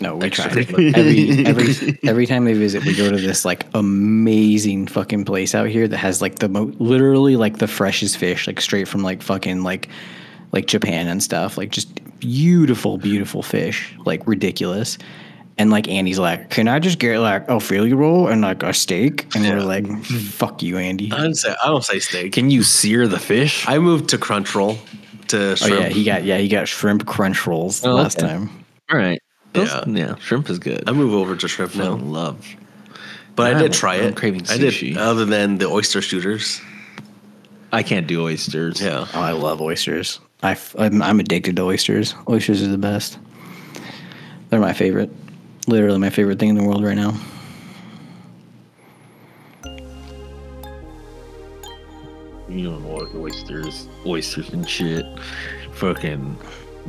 No, we extra try. flavor. every every every time we visit, we go to this like amazing fucking place out here that has like the mo- literally like the freshest fish, like straight from like fucking like like Japan and stuff. Like just beautiful, beautiful fish, like ridiculous. And like Andy's like, can I just get like a Philly roll and like a steak? And we're like, fuck you, Andy. I don't say I don't say steak. Can you sear the fish? I moved to crunch roll to Oh yeah, he got yeah he got shrimp crunch rolls Oh, last okay. time. All right. Those- Yeah. yeah. Shrimp is good. I move over to shrimp I now, love. but I I'm- did try I'm it. craving I did sushi. other than the oyster shooters. I can't do oysters. Yeah, Oh, I love oysters. I f- I'm, I'm addicted to oysters. Oysters are the best. They're my favorite. Literally my favorite thing in the world right now. You don't know what oysters, oysters and shit. Fucking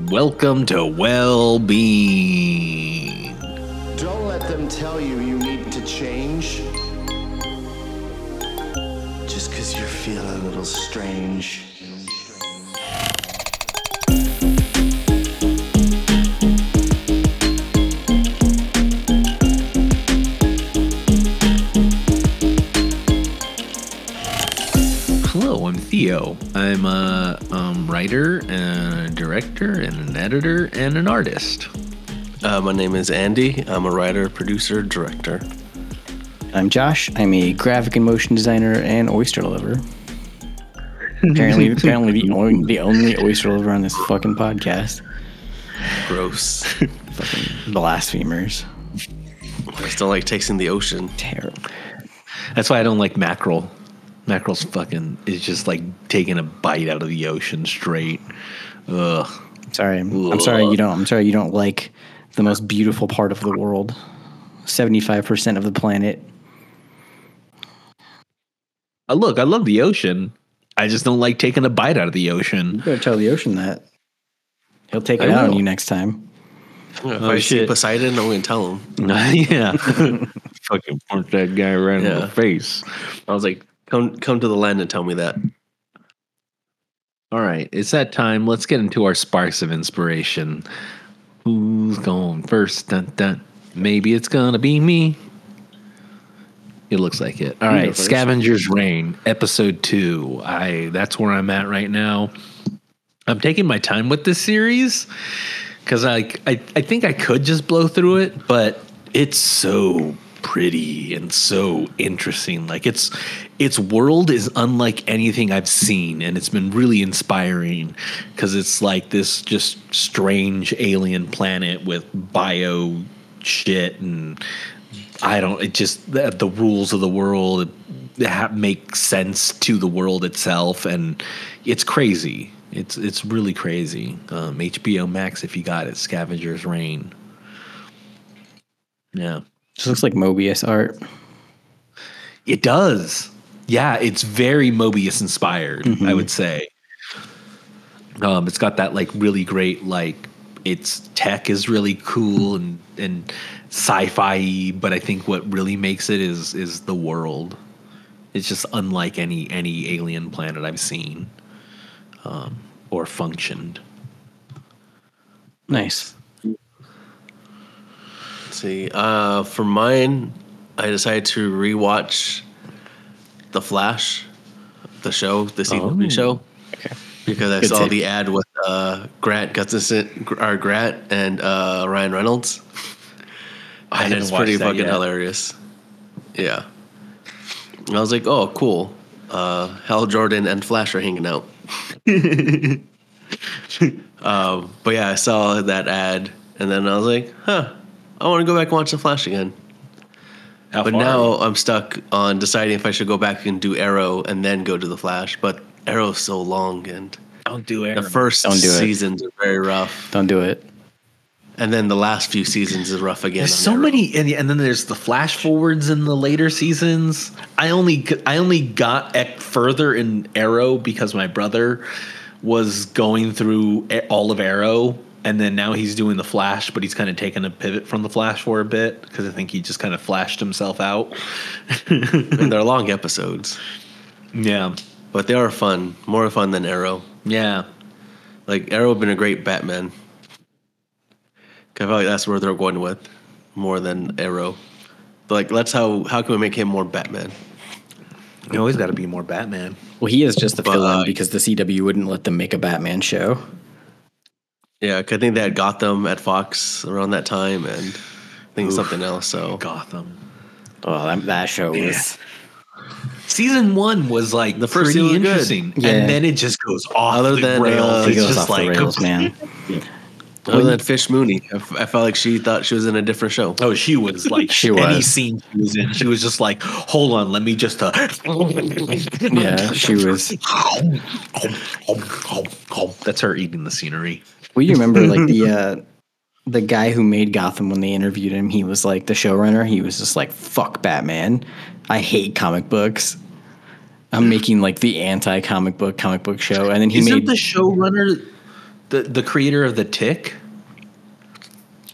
welcome to well being. Don't let them tell you you need to change. Just because you're feeling a little strange. Hello, I'm I'm a um, writer and a director and an editor and an artist. uh, my name is Andy. I'm a writer, producer, director. I'm Josh. I'm a graphic and motion designer and oyster lover. apparently, apparently the only, the only oyster lover on this fucking podcast. Gross. Fucking blasphemers. I still like tasting the ocean. Terrible. That's why I don't like mackerel. Mackerel's fucking is just like taking a bite out of the ocean straight. Ugh. Sorry. I'm, I'm sorry you don't. I'm sorry you don't like the most beautiful part of the world. Seventy-five percent of the planet. Uh, look, I love the ocean. I just don't like taking a bite out of the ocean. You better tell the ocean that. He'll take it I out on you next time. If Oh, I see shit. Poseidon, I'm gonna tell him. yeah. Fucking punch that guy right in the face. I was like, "Come, come to the land and tell me that." All right, it's that time. Let's get into our sparks of inspiration. Who's going first? Dun, dun. Maybe it's gonna be me. It looks like it. All right, You go right, first. Scavenger's Reign, episode two. I that's where I'm at right now. I'm taking my time with this series because I, I I think I could just blow through it, but it's so pretty and so interesting. Like it's its world is unlike anything I've seen, and it's been really inspiring because it's like this just strange alien planet with bio shit and I don't. It just the, the rules of the world ha- make sense to the world itself, and it's crazy. It's it's really crazy. Um, HBO Max, if you got it, Scavengers Reign. Yeah, Just looks like Moebius art. it does. Yeah, it's very Moebius inspired. I would say. Um, it's got that like really great like its tech is really cool and and sci-fi, but I think what really makes it is is the world. It's just unlike any any alien planet I've seen um, or functioned. Nice. See, uh, for mine, I decided to rewatch The Flash, the show, the CW Oh. show, Okay. because I Good saw the ad with uh, Grant Gustafson, or Grant and uh, Ryan Reynolds, I and it's pretty fucking yet. hilarious. Yeah, And I was like, oh, cool. Uh, Hal Jordan and Flash are hanging out. um, but yeah, I saw that ad, and then I was like, huh, I want to go back and watch The Flash again. How But far now? I'm stuck on deciding if I should go back and do Arrow and then go to the Flash. But Arrow's so long, and don't do Arrow. the first Don't do it. seasons are very rough, Don't do it. and then the last few seasons is rough again. There's so Arrow. many, and, and then there's the flash forwards in the later seasons. I only I only got further in Arrow because my brother was going through all of Arrow, and then now he's doing the Flash, but he's kind of taken a pivot from the Flash for a bit because I think he just kind of flashed himself out. and they're long episodes, yeah, but they are fun, more fun than Arrow. yeah. Like Arrow would been a great Batman I feel like that's where they're going with more than Arrow. Like, let's how how can we make him more Batman? You always got to be more Batman. Well, he is just the But, fill-in uh, because the CW wouldn't let them make a Batman show. Yeah, 'cause I think they had Gotham at Fox around that time, and I think something else. So Gotham. Oh, that, that show was. Season one was like The first pretty season was good. interesting, Yeah. and then it just goes off Other the than, rails. uh, He it's just off like the rails, man. other than Fish Mooney, I, f- I felt like she thought she was in a different show. Oh, she was like She any was. scene she was in. She was just like, hold on, let me just. Uh, Yeah, she was. That's her eating the scenery. Well, you remember like the uh, the guy who made Gotham when they interviewed him. He was like the showrunner. He was just like, "Fuck Batman. I hate comic books. I'm making like the anti comic book comic book show." And then he Isn't made. the showrunner the the creator of the Tick?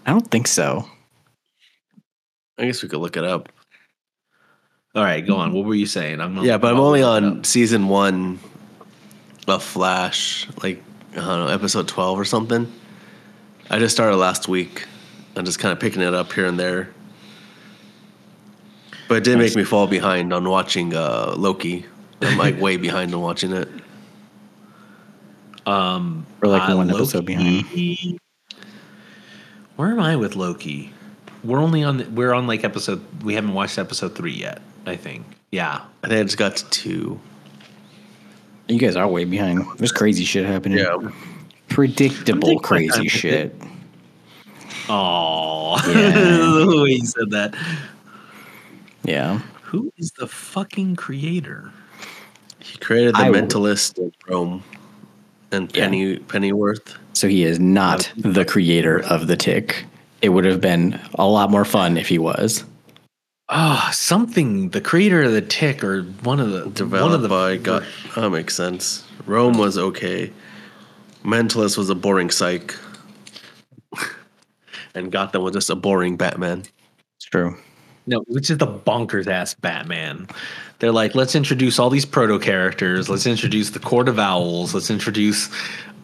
I don't think so. I guess we could look it up. All right, go on. What were you saying? I'm Yeah, but I'm only on season one of Flash, like I don't know, episode twelve or something. I just started last week. I'm just kind of picking it up here and there. But it did make me fall behind on watching uh, Loki. I'm like way behind on watching it. Um, We're like uh, one episode Loki- Where am I with Loki? We're only on. The, we're on like episode. We haven't watched episode three yet. I think. Yeah. I think I just got to two. You guys are way behind. There's crazy shit happening. Yeah. Predictable I'm taking my time crazy with shit. Oh, Yeah. the way you said that. Yeah. Who is the fucking creator? He created the I will- Mentalist of Rome and Yeah. Penny Pennyworth. So he is not the creator of the tick. It would have been a lot more fun if he was. Oh, something. The creator of the Tick, or one of the one of Developed the by God. That makes sense. Rome was okay. Mentalist was a boring psych. and Gotham was just a boring Batman. It's true. No, which is the bonkers ass Batman. They're like, let's introduce all these proto characters. Let's introduce the Court of Owls. Let's introduce,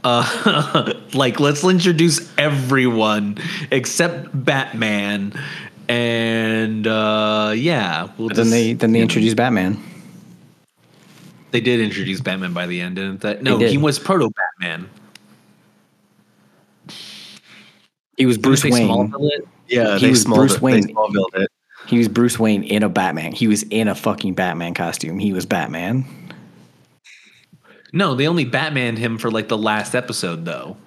uh, like, let's introduce everyone except Batman. And uh, yeah, we'll But then just- they then they introduced Batman. they did introduce Batman by the end, didn't they? No, did. he was proto Batman. He was Bruce they Wayne. Smallville? Yeah, He they was Bruce it. Wayne. He was Bruce Wayne in a Batman. He was in a fucking Batman costume. He was Batman. No, they only Batman him for like the last episode, though.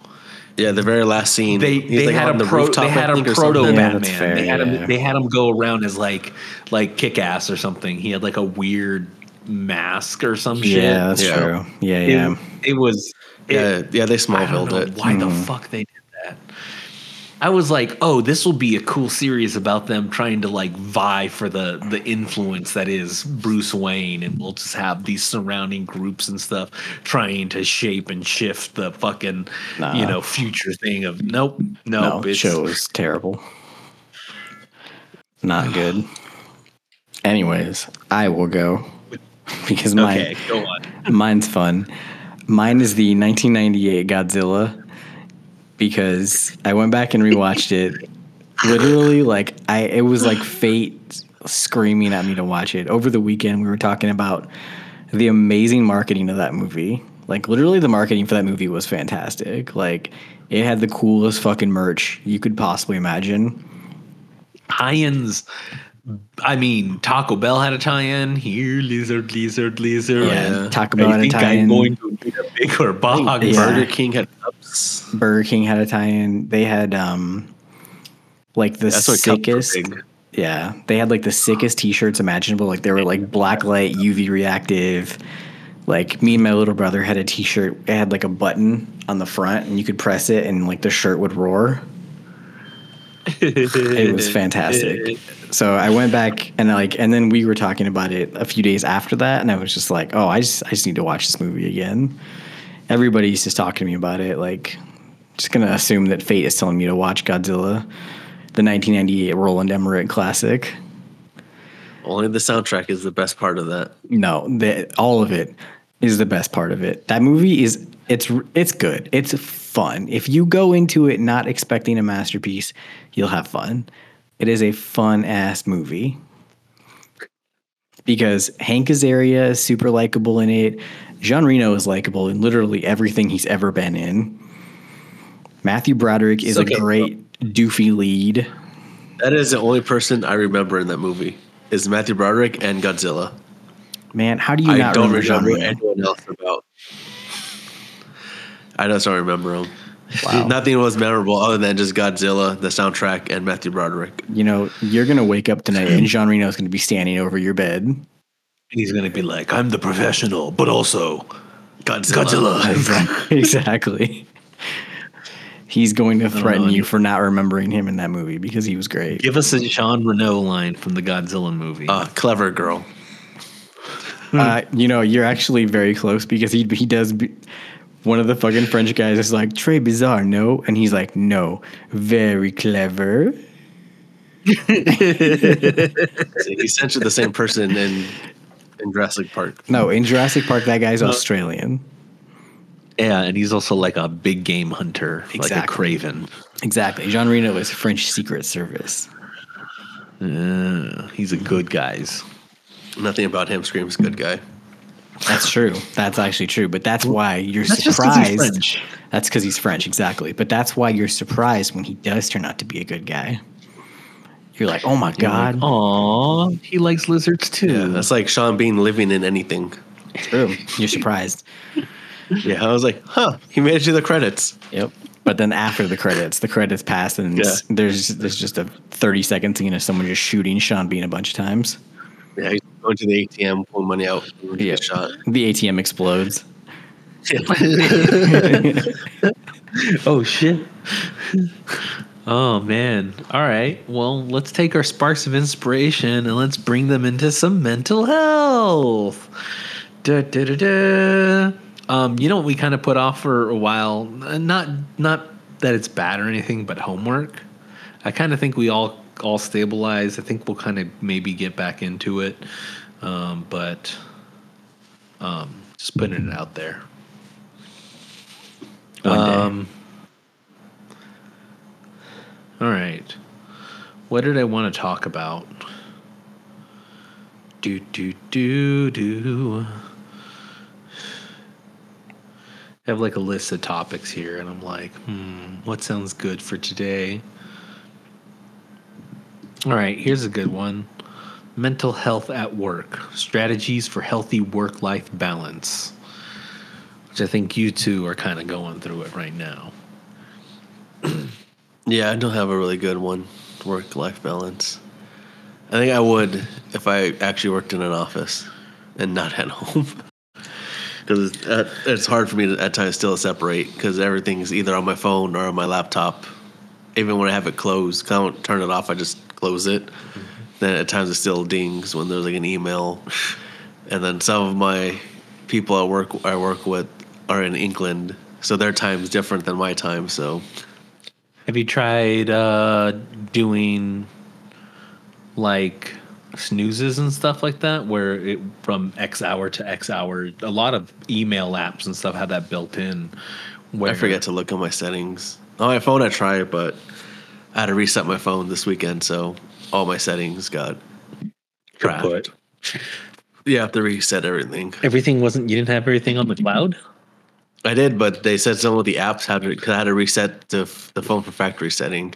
Yeah, the very last scene. they they like, had on a the pro, rooftop, they had I a think, or proto something. Yeah, Batman. that's fair, they had yeah. him they had him go around as like like kick ass or something. He had like a weird mask or some shit. Yeah, that's Yeah. true. Yeah, It, yeah. it was it- Yeah, yeah, they I don't Smallvilled it. why the Mm-hmm. fuck they did that. I was like, oh, this will be a cool series about them trying to like vie for the the influence that is Bruce Wayne, and we'll just have these surrounding groups and stuff trying to shape and shift the fucking Nah. you know future thing of nope, No, nope, the it's show was terrible. Not good. Anyways, I will go because mine okay. Go on. mine's fun. Mine is the 1998 Godzilla because I went back and rewatched it. Literally, like I, it was like fate screaming at me to watch it. Over the weekend, we were talking about the amazing marketing of that movie. Like literally, the marketing for that movie was fantastic. Like it had the coolest fucking merch you could possibly imagine. tie-ins. I mean, Taco Bell had a tie-in. Here, lizard, lizard, lizard. Yeah, Taco I Bell had a think tie-in. I'm going to need a bigger box. Yeah. Burger King had cups. Burger King had a tie-in. They had um, like the That's what cups were sickest. Yeah, they had like the sickest T-shirts imaginable. Like they were like black light, UV reactive. Like me and my little brother had a T-shirt. It had like a button on the front, and you could press it, and like the shirt would roar. It was fantastic. So I went back and like, and then we were talking about it a few days after that, and I was just like, oh, I just I just need to watch this movie again. Everybody's just talking to me about it. Like, just gonna assume that fate is telling me to watch Godzilla, the 1998 Roland Emmerich classic. Only the soundtrack is the best part of that. No, the, all of it is the best part of it. That movie is It's it's good. It's fun. If you go into it not expecting a masterpiece, you'll have fun. It is a fun ass movie because Hank Azaria is super likable in it. Jean Reno is likable in literally everything he's ever been in. Matthew Broderick is Okay. a great doofy lead. That is the only person I remember in that movie is Matthew Broderick and Godzilla. Man, how do you I not don't remember remember anyone else about. I just don't remember him. Wow. Nothing was memorable other than just Godzilla, the soundtrack, and Matthew Broderick. You know, you're gonna wake up tonight and Jean Reno is gonna be standing over your bed. He's gonna be like, I'm the professional, but also Godzilla. Godzilla. exactly. He's going to threaten you for not remembering him in that movie because he was great. Give us a Jean Reno line from the Godzilla movie. Uh, clever girl. Uh, you know, you're actually very close because he he does. Be, one of the fucking French guys is like Trey Bizarre, no, and he's like, no, very clever. He's essentially the same person in in Jurassic Park. No, in Jurassic Park, that guy's Australian. yeah, and he's also like a big game hunter, like a Kraven. Exactly. Jean Reno is French Secret Service. Uh, he's a good guys. Nothing about him screams good guy. That's true. That's actually true. But that's why you're That's just 'cause he's surprised. French. That's because he's French, exactly. But that's why you're surprised when he does turn out to be a good guy. You're like, oh my god, Aw, he likes lizards too. Yeah, that's like Sean Bean living in anything. true. You're surprised. Yeah, I was like, huh, he made it to the credits. Yep. But then after the credits, the credits pass, and Yeah. there's there's just a 30 second scene of someone just shooting Sean Bean a bunch of times. Yeah, he's going to the ATM, pulling money out, Yeah. get shot. The ATM explodes. Oh shit. oh man. All right. Well, let's take our sparks of inspiration and let's bring them into some mental health. Da, da, da, da. Um, you know what we kind of put off for a while? Not not that it's bad or anything, but homework. I kind of think we all all stabilized. I think we'll kind of maybe get back into it. Um, but um, just putting it out there. One day. Um, all right. What did I want to talk about? Do do do do. I have like a list of topics here, and I'm like, hmm, what sounds good for today? All right, here's a good one mental health at work strategies for healthy work life balance which I think you two are kind of going through it right now. Yeah, I don't have a really good one. Work life balance. I think I would if I actually worked in an office and not at home. Because it's, hard for me to, at times still separate because everything's either on my phone or on my laptop. Even when I have it closed, I don't turn it off, I just close it. Then at times it still dings when there's like an email. And then some of my people I work I work with are in England, so their time's different than my time. So Have you tried uh, doing like snoozes and stuff like that, where it from X hour to X hour? A lot of email apps and stuff have that built in. Where I forget to look at my settings. On my phone, I try it, but I had to reset my phone this weekend, so all my settings got. Kaput. You have to reset everything. Everything wasn't. You didn't have everything on the cloud. I did, but they said some of the apps had to, 'cause I had to reset the, the phone for factory setting.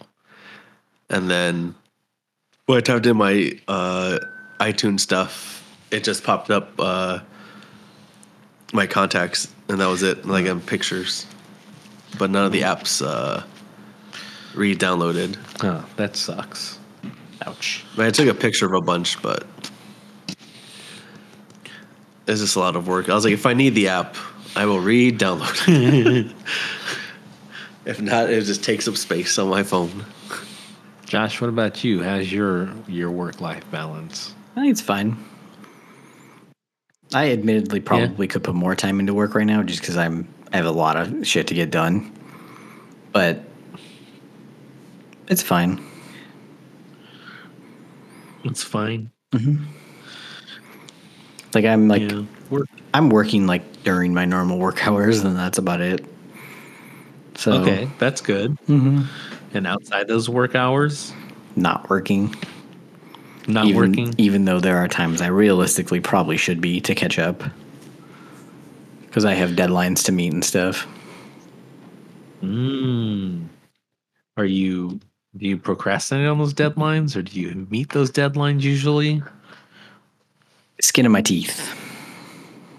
And then when I typed in my uh, iTunes stuff, it just popped up uh, my contacts, and that was it. Like in pictures, but none of the apps uh, re-downloaded. Oh, that sucks. Ouch. I took a picture of a bunch, but it's just a lot of work. I was like, if I need the app, I will re-download if not, it just takes up space on my phone. Josh, what about you? How's your your work life balance? I think it's fine. I admittedly probably could put more time into work right now just because I'm I have a lot of shit to get done. But it's fine. It's fine. Like I'm like yeah, work I'm working like during my normal work hours, and that's about it. So Okay, that's good. Mm-hmm. And outside those work hours, not working. not even, working. even though there are times I realistically probably should be to catch up because I have deadlines to meet and stuff. Mm. Are you do you procrastinate on those deadlines, or do you meet those deadlines usually? Skin of my teeth.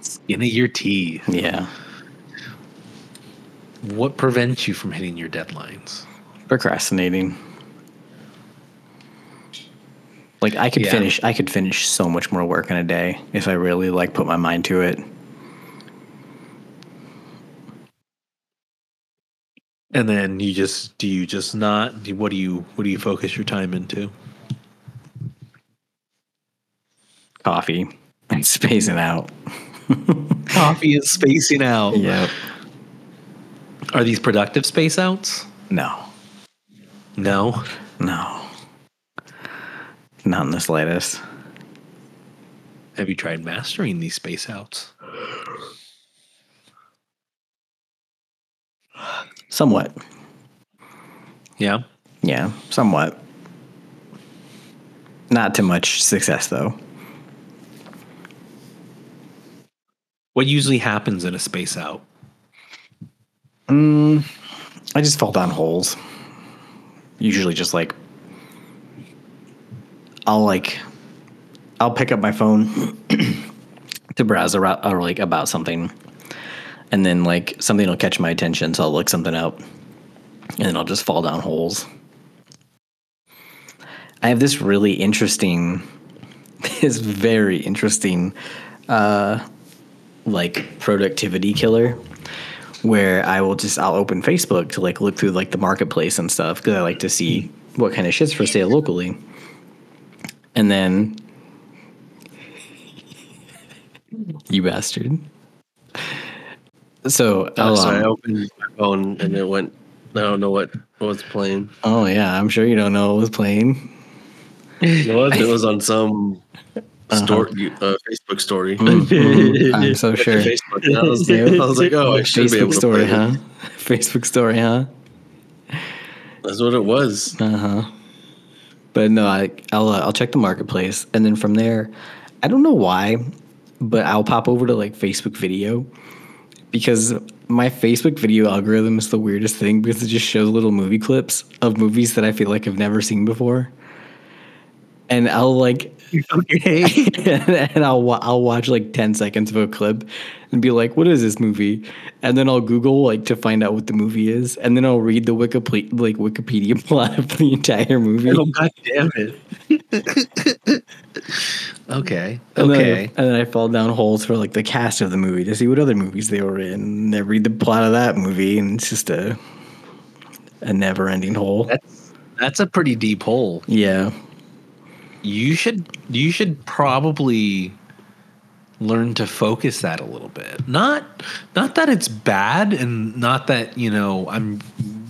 Skin of your teeth. Yeah. What prevents you from hitting your deadlines? Procrastinating. Like I could Yeah. finish I could finish so much more work in a day if I really like put my mind to it. And then you just do you just not? Do, what do you what do you focus your time into? Coffee and spacing out. Coffee is spacing out. Yeah. Are these productive space outs? No. No. No. Not in the slightest. Have you tried mastering these space outs? Somewhat. Yeah. Yeah, somewhat. Not too much success though. What usually happens in a space out? Mm, I just fall down holes. Usually just like I'll like I'll pick up my phone to browse around or like about something. And then like something will catch my attention, so I'll look something up. And then I'll just fall down holes. I have this really interesting this very interesting uh like productivity killer where I will just I'll open Facebook to like look through like the marketplace and stuff because I like to see what kind of shit's for sale locally. And then you bastard. So Oh, I opened my phone and it went. I don't know what what was playing. oh yeah, I'm sure you don't know what was playing. It was, it was on some story, uh, Facebook story. I'm so sure. Facebook. I, was, I was like, oh, I should be able Facebook to story, huh? Facebook story, huh? That's what it was. Uh huh. But no, I, I'll uh, I'll check the marketplace, and then from there, I don't know why, but I'll pop over to like Facebook video because my Facebook video algorithm is the weirdest thing because it just shows little movie clips of movies that I feel like I've never seen before, and I'll like. Okay. and I'll I'll watch like ten seconds of a clip and be like, "What is this movie?" And then I'll Google like to find out what the movie is, and then I'll read the Wikipedia like Wikipedia plot of the entire movie. oh god damn it. okay. And then, Okay. and then I fall down holes for like the cast of the movie to see what other movies they were in. And I read the plot of that movie, and it's just a a never ending hole. That's that's a pretty deep hole. yeah, You should you should probably learn to focus that a little bit. Not not that it's bad and not that, you know, I'm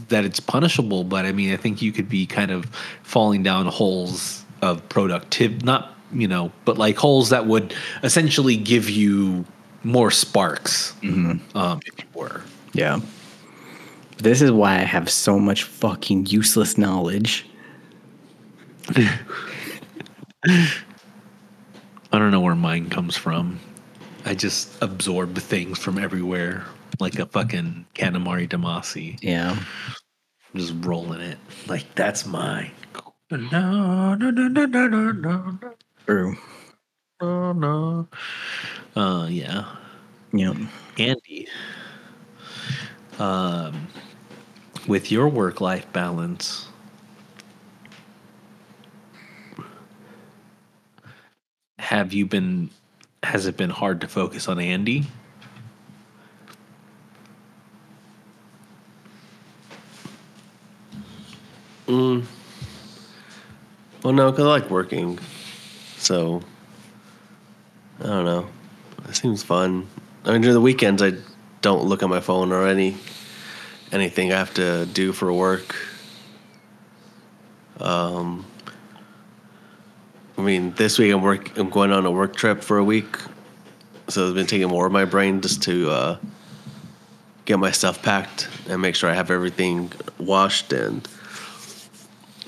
that it's punishable, but I mean I think you could be kind of falling down holes of productive not, you know, but like holes that would essentially give you more sparks. Um, if you were. yeah. This is why I have so much fucking useless knowledge. I don't know where mine comes from. I just absorb things from everywhere like a fucking Katamari Damacy. Yeah, I'm just rolling it. Like that's mine. No, no, no, no, no, no, no, true. no, no. Uh yeah. Yep. Andy. Um with your work life balance. Have you been has it been hard to focus on Andy? Well, no, because I like working. So, I don't know. It seems fun. I mean, during the weekends, I don't look at my phone or any anything I have to do for work. Um, I mean, this week I'm work. I'm going on a work trip for a week, So it's been taking more of my brain just to uh, get my stuff packed and make sure I have everything washed and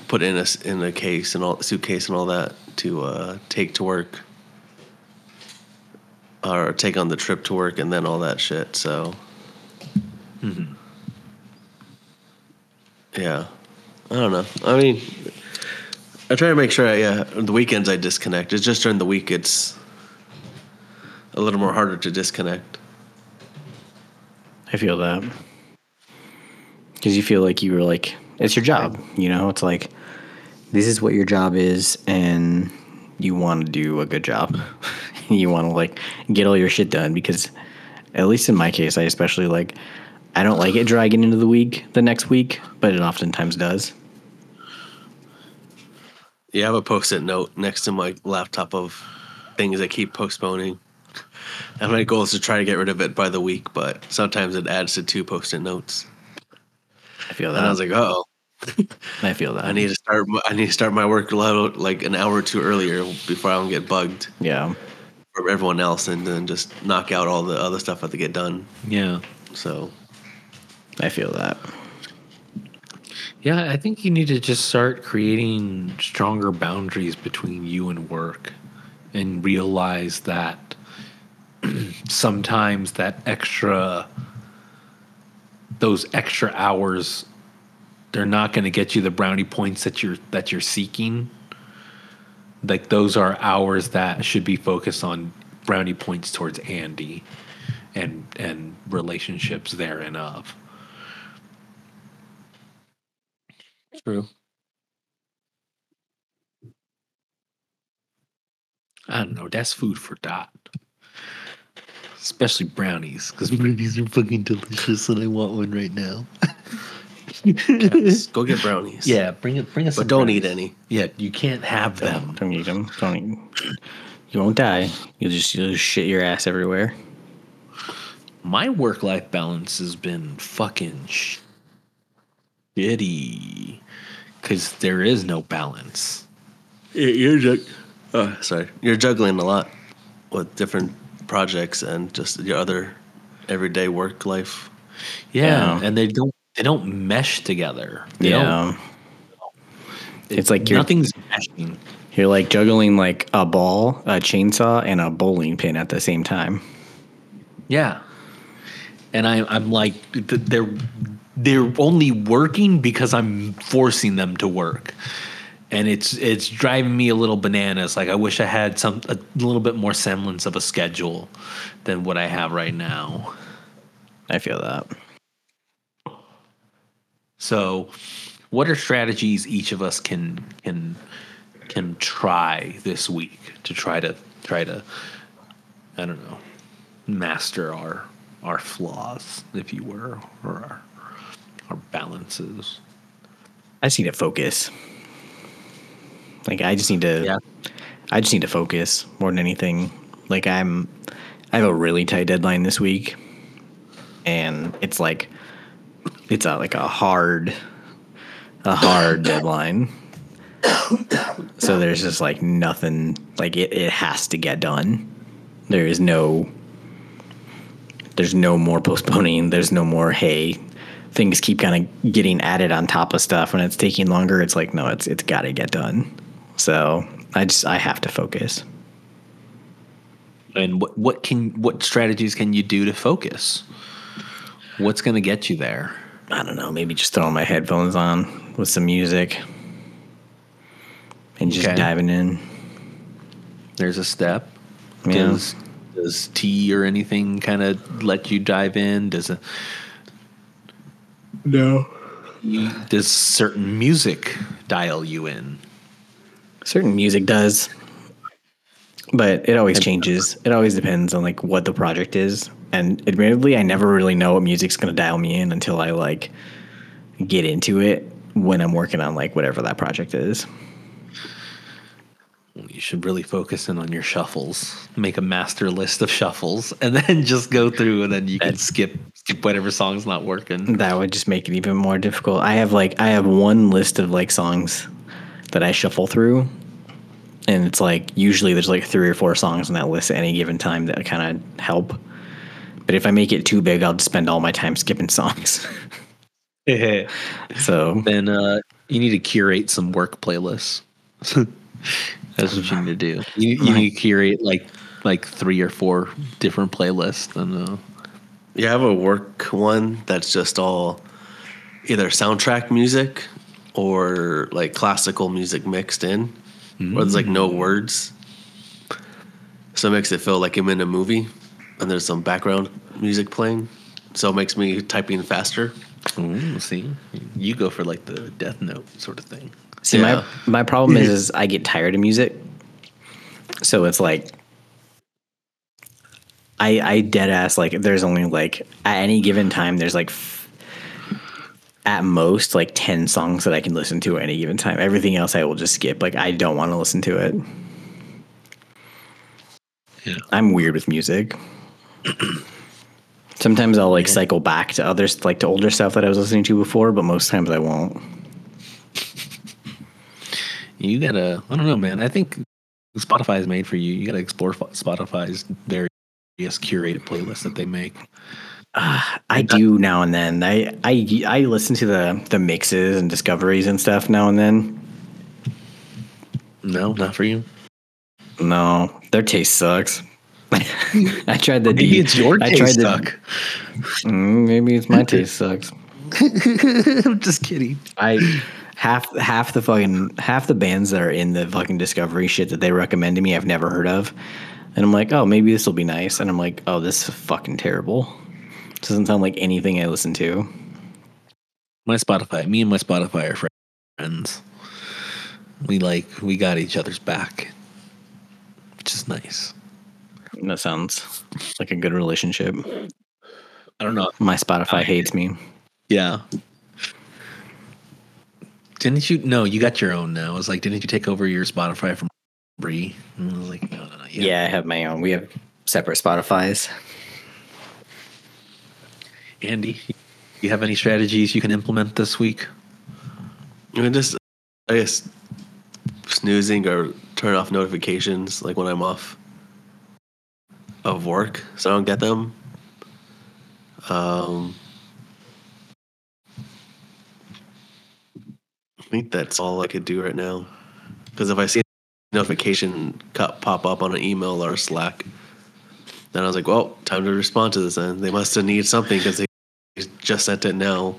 put in a in a case and all suitcase and all that to uh, take to work or take on the trip to work and then all that shit. So yeah, I don't know. I mean, I try to make sure. I, yeah, the weekends I disconnect. It's just during the week it's a little more harder to disconnect. I feel that. Because you feel like you were like, it's your job. You know, it's like, this is what your job is, and you want to do a good job. you want to like get all your shit done because, at least in my case, I especially like, I don't like it dragging into the week the next week, but it oftentimes does. Yeah, I have a post-it note next to my laptop of things I keep postponing. And my goal is to try to get rid of it by the week, but sometimes it adds to two post-it notes. I feel And I that. was like, oh, I feel that. I need to start. I need to start my work like an hour or two earlier before I don't get bugged yeah. from everyone else, and then just knock out all the other stuff I have to get done. Yeah. So I feel that. Yeah, I think you need to just start creating stronger boundaries between you and work and realize that sometimes that extra those extra hours they're not going to get you the brownie points that you're that you're seeking. Like those are hours that should be focused on brownie points towards Andy and and relationships therein of. True. I don't know. That's food for Dot. Especially brownies, because brownies are fucking delicious, and I want one right now. Yes, go get brownies. Yeah, bring it. Bring us. but some don't eat any. Yeah, you can't have them. Don't eat them. Don't eat. You won't die. You'll just, you'll just shit your ass everywhere. My work life balance has been fucking shitty because there is no balance. You're jug- oh, uh, sorry. You're juggling a lot with different projects and just your other everyday work life. Yeah, Yeah. and they don't they don't mesh together. They don't- Yeah. It's like you're nothing's meshing. you're like juggling like a ball, a chainsaw, and a bowling pin at the same time. Yeah. And I, I'm like, they're they're only working because I'm forcing them to work, and it's it's driving me a little bananas. Like I wish I had some a little bit more semblance of a schedule than what I have right now. I feel that. So, what are strategies each of us can can can try this week to try to try to I don't know master our our flaws, if you were, or our our balances. I just need to focus. Like I just need to Yeah. I just need to focus more than anything. Like I'm I have a really tight deadline this week. And it's like it's a, like a hard a hard deadline. So there's just like nothing like it, it has to get done. There is no there's no more postponing. There's no more hey things keep kind of getting added on top of stuff when it's taking longer. It's like no, it's it's got to get done. So I just I have to focus. And what what can what strategies can you do to focus? What's going to get you there? I don't know, maybe just throwing my headphones on with some music and just Okay. diving in. There's a step. Yeah. Does does tea or anything kind of let you dive in? Does a No. does certain music dial you in? Certain music does, but it always changes. It always depends on like what the project is. And admittedly, I never really know what music's gonna dial me in until I like get into it when I'm working on like whatever that project is. You should really focus in on your shuffles. Make a master list of shuffles, and then just go through, and then you can skip skip whatever song's not working. That would just make it even more difficult. I have like I have one list of like songs that I shuffle through, and it's like usually there's like three or four songs on that list at any given time that kind of help. But if I make it too big, I'll just spend all my time skipping songs. so then uh, you need to curate some work playlists. That's what you need to do. You, you need to curate like like three or four different playlists. And uh, Yeah, I have a work one that's just all either soundtrack music or like classical music mixed in, where there's like no mm. words. So it makes it feel like I'm in a movie and there's some background music playing. So it makes me typing faster. ooh, see, you go for like the Death Note sort of thing. See, Yeah. my my problem is, is I get tired of music, so it's like I I dead ass like there's only like at any given time there's like f- at most like ten songs that I can listen to at any given time. Everything else I will just skip. Like I don't want to listen to it. Yeah. I'm weird with music. Sometimes I'll like cycle back to others like to older stuff that I was listening to before, but most times I won't. You gotta, I don't know, man. I think Spotify is made for you. You gotta explore Spotify's various curated playlists that they make. I do now and then. I I I listen to the the mixes and discoveries and stuff now and then. No, not for you. No, their taste sucks. I tried the Maybe D. it's your I taste tried the- suck. Mm, maybe it's my taste sucks. I'm just kidding. I half half the fucking half the bands that are in the fucking discovery shit that they recommend to me I've never heard of. And I'm like, oh, maybe this will be nice. And I'm like, oh, this is fucking terrible. Doesn't sound like anything I listen to. My Spotify, me and my Spotify are friends. We like, we got each other's back, which is nice. That sounds like a good relationship. I don't know. My Spotify hates me. Yeah. Didn't you? No, you got your own now. I was like, didn't you take over your Spotify from Bree? And I was like, no, no, no. Yeah, I have my own. We have separate Spotify's. Andy, you have any strategies you can implement this week? I mean, just I guess snoozing or turn off notifications like when I'm off of work, so I don't get them. Um, I think that's all I could do right now. Because if I see a notification cut pop up on an email or Slack, then I was like, "Well, time to respond to this." And they must have needed something because they just sent it now.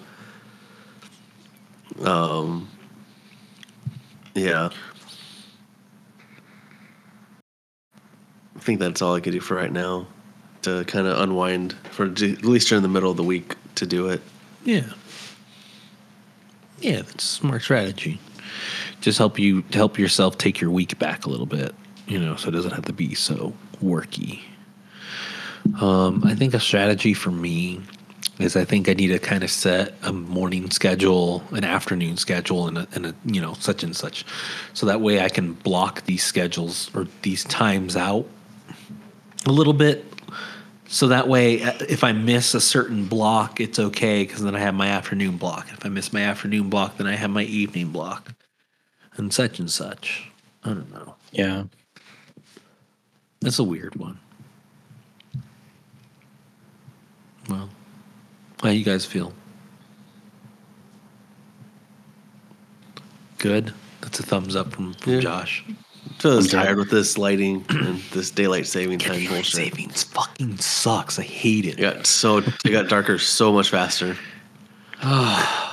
Um, yeah. I think that's all I could do for right now to kind of unwind for at least during the middle of the week to do it. Yeah. Yeah, that's smart strategy. Just help you to help yourself take your week back a little bit, you know, so it doesn't have to be so worky. Um, I think a strategy for me is I think I need to kind of set a morning schedule, an afternoon schedule, and a, and a you know such and such, so that way I can block these schedules or these times out a little bit so that way, uh, if I miss a certain block, it's okay because then I have my afternoon block. If I miss my afternoon block, then I have my evening block, and such and such. I don't know. Yeah. That's a weird one. Well, how you guys feel? Good. That's a thumbs up from, from Yeah. Josh. So I was tired with this lighting and this daylight saving time Daylight bullshit. savings fucking sucks. I hate it. Yeah, so it got darker so much faster.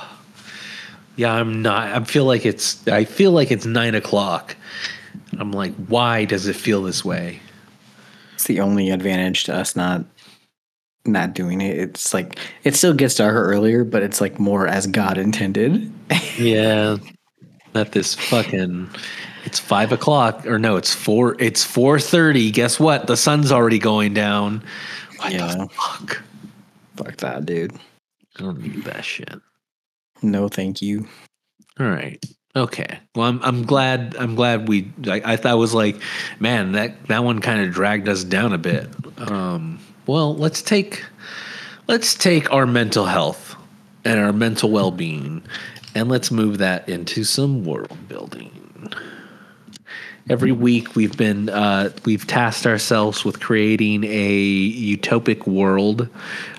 Yeah, I'm not. I feel like it's. I feel like it's nine o'clock. I'm like, why does it feel this way? It's the only advantage to us not not doing it. It's like it still gets darker earlier, but it's like more as God intended. Yeah, not this fucking. It's five o'clock, or no, it's four. It's four thirty. Guess what? The sun's already going down. What Yeah. the fuck? Fuck that, dude. I don't need that shit. No, thank you. All right. Okay. Well, I'm I'm glad I'm glad we. I, I thought was like, man, that that one kind of dragged us down a bit. Um. Well, let's take let's take our mental health and our mental well being, and let's move that into some world building. Every week we've been uh, we've tasked ourselves with creating a utopic world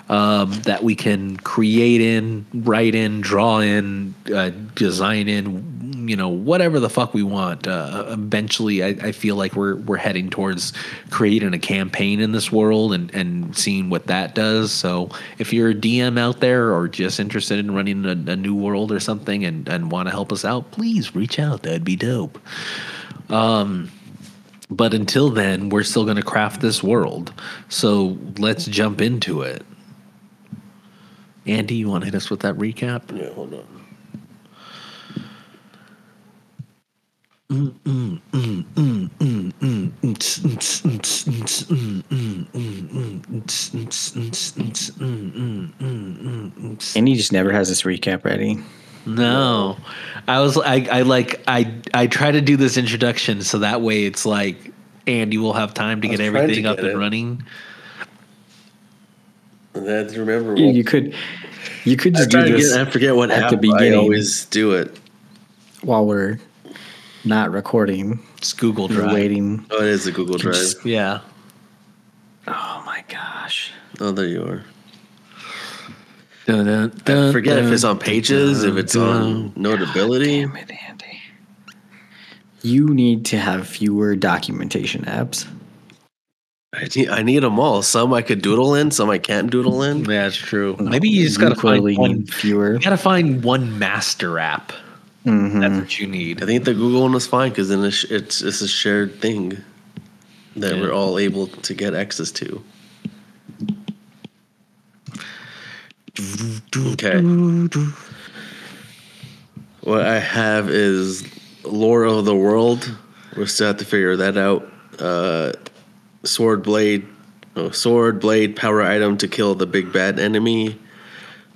um, that we can create in, write in, draw in, uh, design in, you know, whatever the fuck we want. Uh, eventually, I, I feel like we're we're heading towards creating a campaign in this world and and seeing what that does. So, if you're a DM out there or just interested in running a, a new world or something and and want to help us out, please reach out. That'd be dope. Um, but until then, we're still going to craft this world. So let's jump into it. Andy, you want to hit us with that recap? Yeah, hold on. Andy just never has this recap ready. No, I was I I like I I try to do this introduction so that way it's like Andy will have time to get trying to everything up get and running. That's I remember. You, you could, you could just try do this get, I forget what at app the I always do it. while we're not recording. It's Google We're Drive. waiting. Oh, it is a Google Drive. Yeah. Oh my gosh. Oh, there you are. Dun, dun, I dun, forget if it's on dun, pages, if it's on dun. notability. Damn it, Andy. You need to have fewer documentation apps. I need, I need them all. Some I could doodle in, some I can't doodle in. Yeah, it's true. Maybe you just gotta find one. need fewer. You gotta find one master app. Mhm. That's what you need. I think the Google one is fine because then it's, it's it's a shared thing that Yeah. we're all able to get access to. Okay. What I have is lore of the world. We still have to figure that out. Uh, sword blade, oh, sword blade power item to kill the big bad enemy.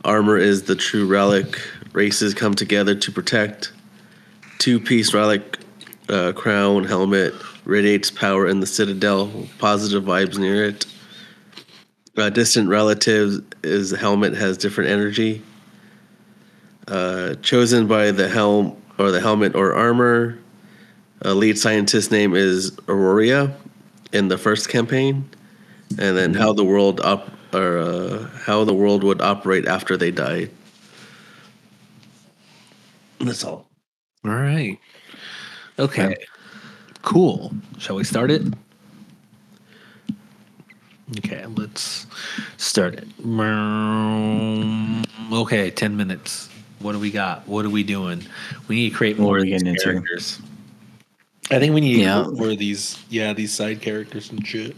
Armor is the true relic. Races come together to protect. Two piece relic uh, crown helmet radiates power in the citadel. Positive vibes near it. Uh, distant relatives is helmet has different energy. Uh, chosen by the helm or the helmet or armor. Uh, lead scientist name is Aurora in the first campaign, and then how the world op or uh, how the world would operate after they died. That's all. All right. Okay. Cool. Shall we start it? Okay, let's start it. Okay, 10 minutes. What do we got? What are we doing? We need to create more of these getting into? characters. I think we need Yeah. more of these, yeah, these side characters and shit.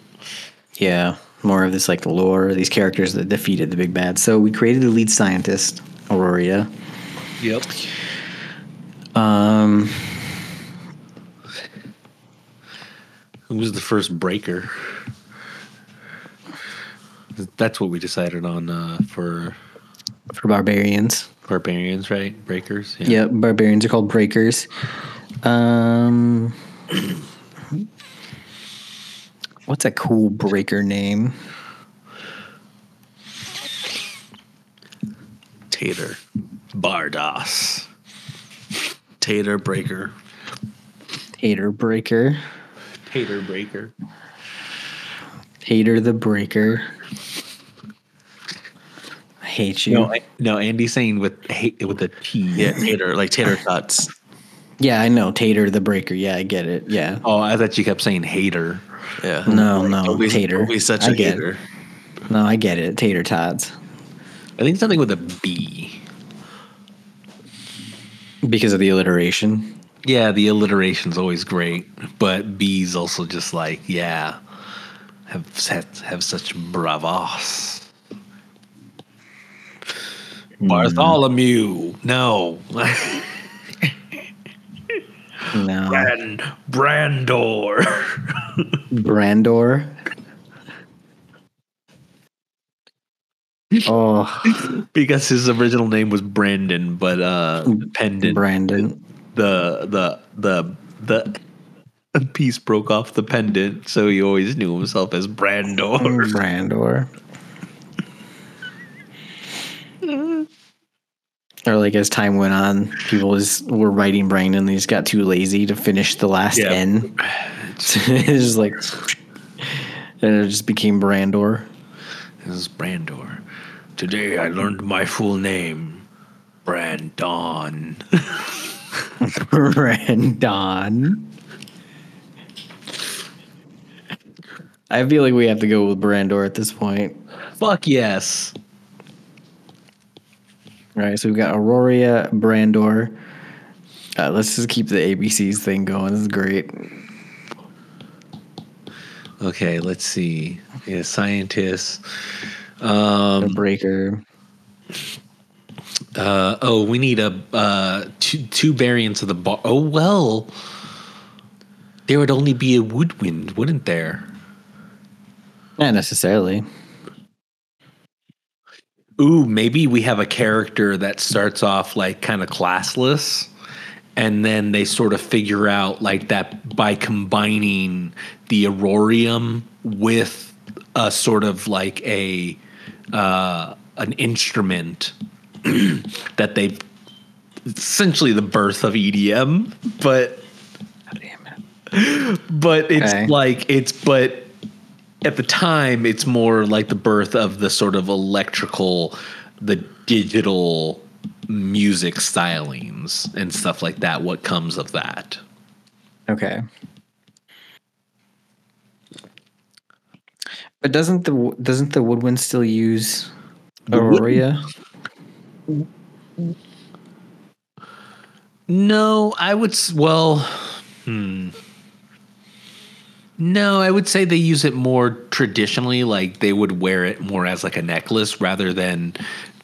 Yeah, more of this like lore, these characters that defeated the big bad. So we created the lead scientist, Aurora. Yep. Um, Who was the first breaker? That's what we decided on uh, for for barbarians. barbarians, right? Breakers. Yeah, barbarians are called breakers. Um, what's a cool breaker name? Tater, Bardos. Tater Breaker. Tater breaker. Tater breaker. Hater the breaker. I hate you. No, I, no. Andy's saying with hate with a T. Yeah, Tater, like tater tots. yeah, I know. Tater the breaker. Yeah, I get it. Yeah. Oh, I thought you kept saying hater. Yeah. No, no, Don't be, tater. Don't be such I a get hater. No, I get it. Tater tots. I think something with a B. Because of the alliteration. Yeah, the alliteration's always great, but B's also just like yeah, have have, have such bravos. Bartholomew, no, No. Brand Brandor. Brandor. Oh, because his original name was Brandon, but uh, pendant Brandon. the the the the piece broke off the pendant, so he always knew himself as Brandor. Brandor. Or like as time went on, people just were writing brain and they just got too lazy to finish the last Yeah. N. it's just like, and it just became Brandor. This is Brandor. Today I learned my full name, Brandon. Brandon. I feel like we have to go with Brandor at this point. Fuck yes. Right, so we've got Aurora, Brandor. Uh, let's just keep the ABCs thing going. This is great. Okay, let's see. Yeah, scientists. The Breaker. Uh, oh, we need a uh, two two variants of the bar. Oh well, there would only be a woodwind, wouldn't there? Not necessarily. Ooh, maybe we have a character that starts off like kind of classless, and then they sort of figure out like that by combining the aurorium with a sort of like a uh, an instrument that they essentially the birth of EDM, but it. but it's Okay. like it's but at the time it's more like the birth of the sort of electrical the digital music stylings and stuff like that what comes of that Okay. But doesn't the doesn't the woodwind still use Aurora? no i would well hmm no i would say they use it more traditionally like they would wear it more as like a necklace rather than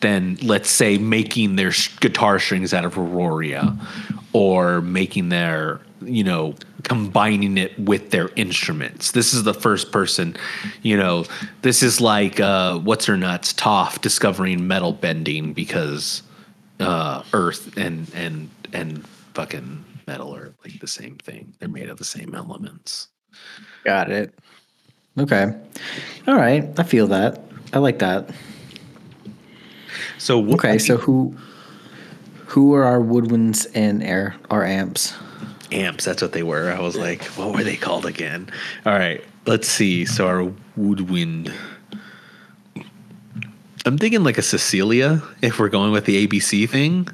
than let's say making their guitar strings out of aurora or making their you know combining it with their instruments. This is the first person you know this is like uh what's her nuts Toph discovering metal bending because uh earth and and and fucking metal are like the same thing. They're made of the same elements Got it. Okay. All right. I feel that. I like that. so wh- Okay. So who who are our woodwinds and air our amps? amps that's what they were i was like what were they called again all right let's see so our woodwind i'm thinking like a cecilia if we're going with the abc thing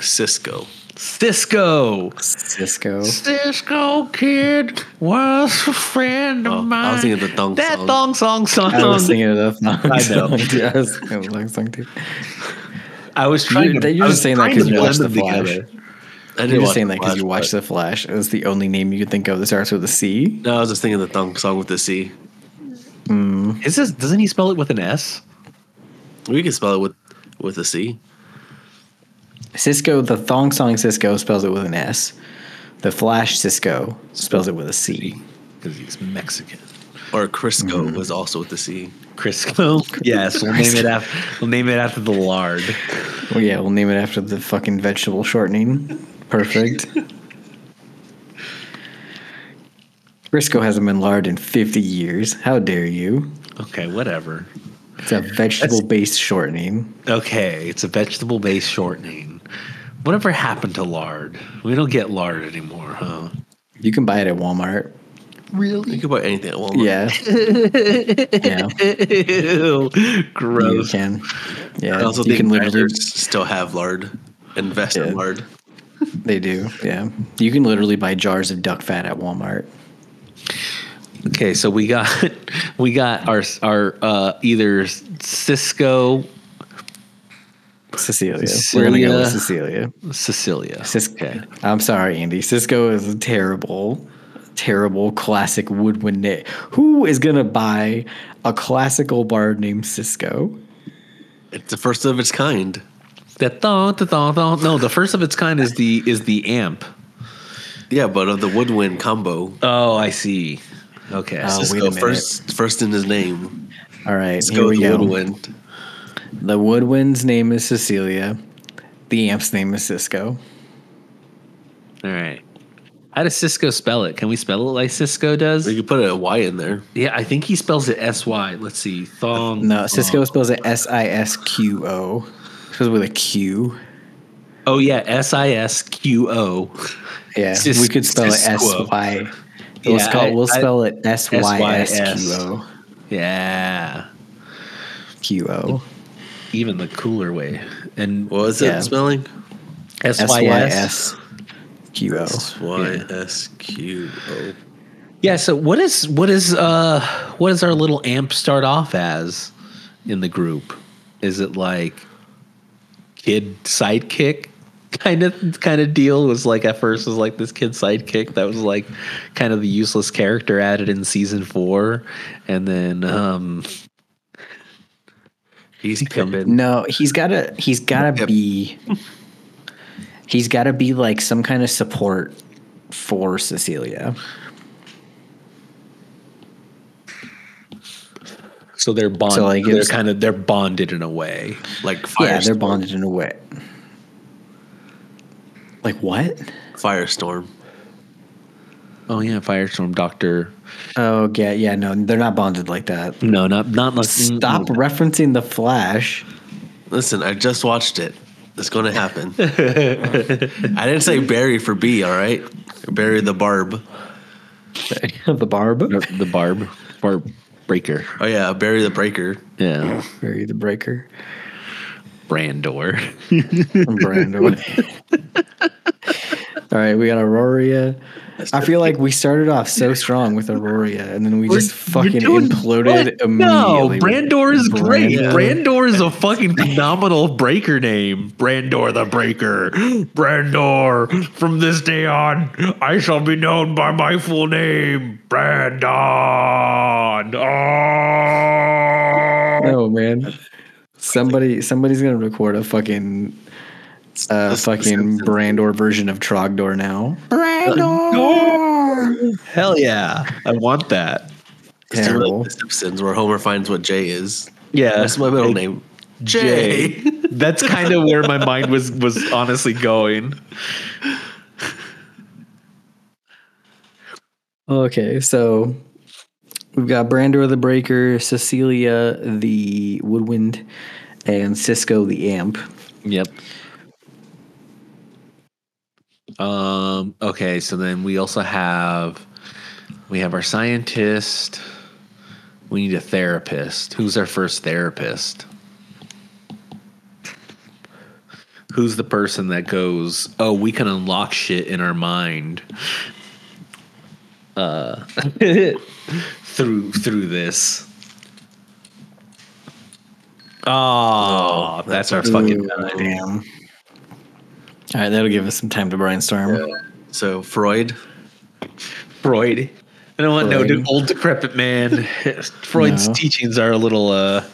Cisco. Cisco Cisco. cisco kid was a friend of Oh, mine I was thinking of the thong that song. thong song song I was thinking of the thong I know. song. I was thinking the thong song too. I was trying You're- to you're just saying that trying 'cause to you watched The Flash. together. I You're just saying that because you watched The Flash. It was the only name you could think of that starts with a C. No, I was just thinking the thong song with the C. Hmm. Is this doesn't he spell it with an S? We can spell it with with a C. Cisco, the thong song Sisqo spells it with an S. The Flash Cisco spells it with a C. Because he's Mexican. Or Crisco mm-hmm. was also with the C. Crisco. Yes, we'll name it after we'll name it after the lard. Well, yeah, we'll name it after the fucking vegetable shortening. Perfect. Crisco hasn't been lard in 50 years. How dare you? Okay, whatever. It's a vegetable based shortening. Okay, it's a vegetable based shortening. Whatever happened to lard? We don't get lard anymore, huh? You can buy it at Walmart. Really? You can buy anything at Walmart. Yeah. yeah. Ew, You gross. can. Yeah. I also you think can literally still have lard. Invest Yeah. in lard. they do. Yeah. You can literally buy jars of duck fat at Walmart. Okay, so we got we got our our uh, either Cisco Cecilia. We're gonna go with Cecilia. Cecilia. Cecilia. Cisco. I'm sorry, Andy. Cisco is a terrible, terrible classic woodwind name. Who is gonna buy a classical bard named Cisco? It's the first of its kind. That thong, the thong, thong. No, the first of its kind is the is the amp. Yeah, but of the woodwind combo. Oh, I see. Okay. Oh, wait a Cisco minute. first first in his name. All right, Let's here we the go. woodwind. The woodwind's name is Cecilia. The amp's name is Cisco. All right. How does Sisqo spell it? Can we spell it like Sisqo does? We could put a Y in there. Yeah, I think he spells it S Y. Let's see. Thong. No, Sisqo thong. spells it S I S Q O. Because with a Q. Oh yeah, S I S Q O. Yeah, Sis- we could spell it S Y. Sisquo. Y. We'll, Yeah, spell, I- we'll I- spell it S Y S Q O. Yeah, Q O. even the cooler way. And What was Yeah. it spelling? S S Y Y S. S Q O. S Y S Q O. Yeah. So what is what is uh what does our little amp start off as in the group? Is it like kid sidekick kind of kind of deal? Was like at first was like this kid sidekick that was like kind of the useless character added in season four, and then um He's Pippin. No, he's gotta he's gotta Yep. be he's gotta be like some kind of support for Cecilia. so they're bonded. So, like, they're it's- kind of they're bonded in a way. Like Yeah, they're bonded in a way. Like what? Firestorm. Oh yeah, Firestorm Doctor. Oh yeah, yeah, no, they're not bonded like that. No, not not like Stop referencing the Flash. Listen, I just watched it. It's going to happen. I didn't say Barry for B, all right? Barry the Barb. the Barb. the barb barb breaker. Oh, yeah, Barry the Breaker. Yeah, Barry the Breaker. Brandor. Brando. All right, we got Aurora. I feel like we started off so strong with Aurora, and then we just fucking imploded immediately. No, Brandor is great. Brandor is a fucking phenomenal breaker name. Brandor the Breaker. Brandor. From this day on, I shall be known by my full name, Brandon. Oh. No, man. Somebody, somebody's gonna record a fucking, uh, This- fucking this- Brandor version of Trogdor now. Brandor! Hell yeah. I want that. It's like The Simpsons, where Homer finds what Jay is. Yeah. That's my middle name. Jay. Jay. That's kind of where my mind was was honestly going. Okay, so we've got Brandor the Breaker, Cecilia the Woodwind, and Cisco the Amp. Yep. Um. Okay. So then we also have we have our scientist. We need a therapist. Who's our first therapist? Who's the person that goes, "Oh, we can unlock shit in our mind." Uh, through through this. Oh, that's our fucking Ooh, time. damn. All right, that'll give us some time to brainstorm. So, Freud. Freud. I don't want no Freud. old decrepit man. Freud's No. teachings are a little. uh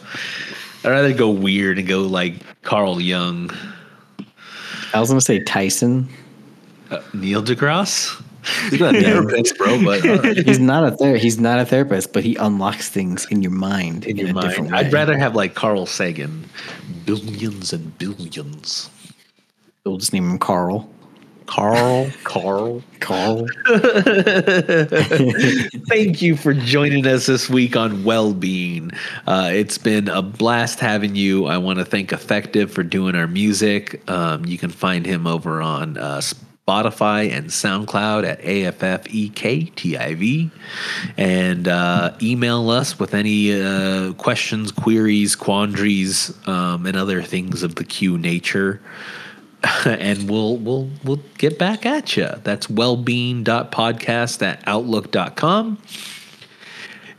I'd rather go weird and go like Carl Jung, I was gonna say Tyson. uh, Neil deGrasse. He's not a therapist, bro, but all right. He's not a ther- He's not a therapist, but he unlocks things in your mind in, In your a different mind, way. I'd rather have like Carl Sagan, billions and billions. We'll just name him Carl. Carl, Carl. Carl. Thank you for joining us this week on Wellbeing. Uh, it's been a blast having you. I want to thank Affektiv for doing our music. Um, you can find him over on uh, Spotify and SoundCloud at E AFFEKTIV. And uh, email us with any uh, questions, queries, quandaries, um, and other things of the Q nature. and we'll we'll we'll get back at you. That's wellbeing.podcast at outlook.com.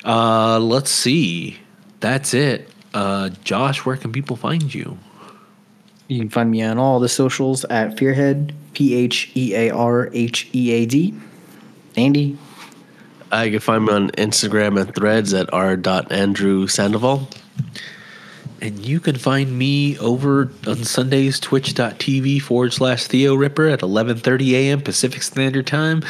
Uh let's see. That's it. Uh Josh, where can people find you? You can find me on all the socials at Phearhead, P H E A R H E A D. Andy, I can find me on Instagram and threads at r.andrewsandoval. And you can find me over on Sundays, twitch.tv forward slash Theo Ripper at 11.30 a.m. Pacific Standard Time,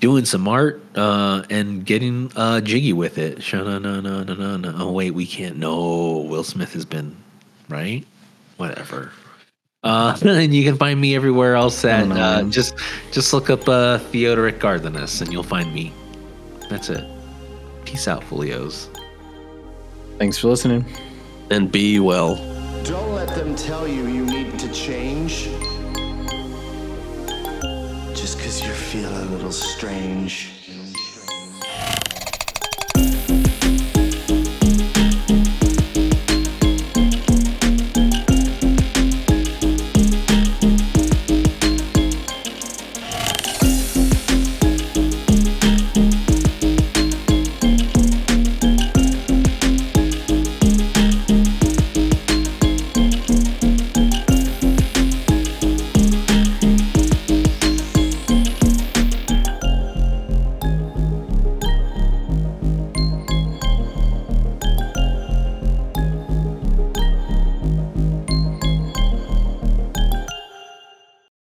doing some art uh, and getting uh, jiggy with it. Sha- No, no, no, no, no, no. Oh, wait, we can't. No, Will Smith has been, right? Whatever. Uh, and you can find me everywhere else at uh, just just look up uh, Theodoric Gardenus and you'll find me. That's it. Peace out, folios. thanks for listening. And be well. Don't let them tell you you need to change. Just cause you're feeling a little strange.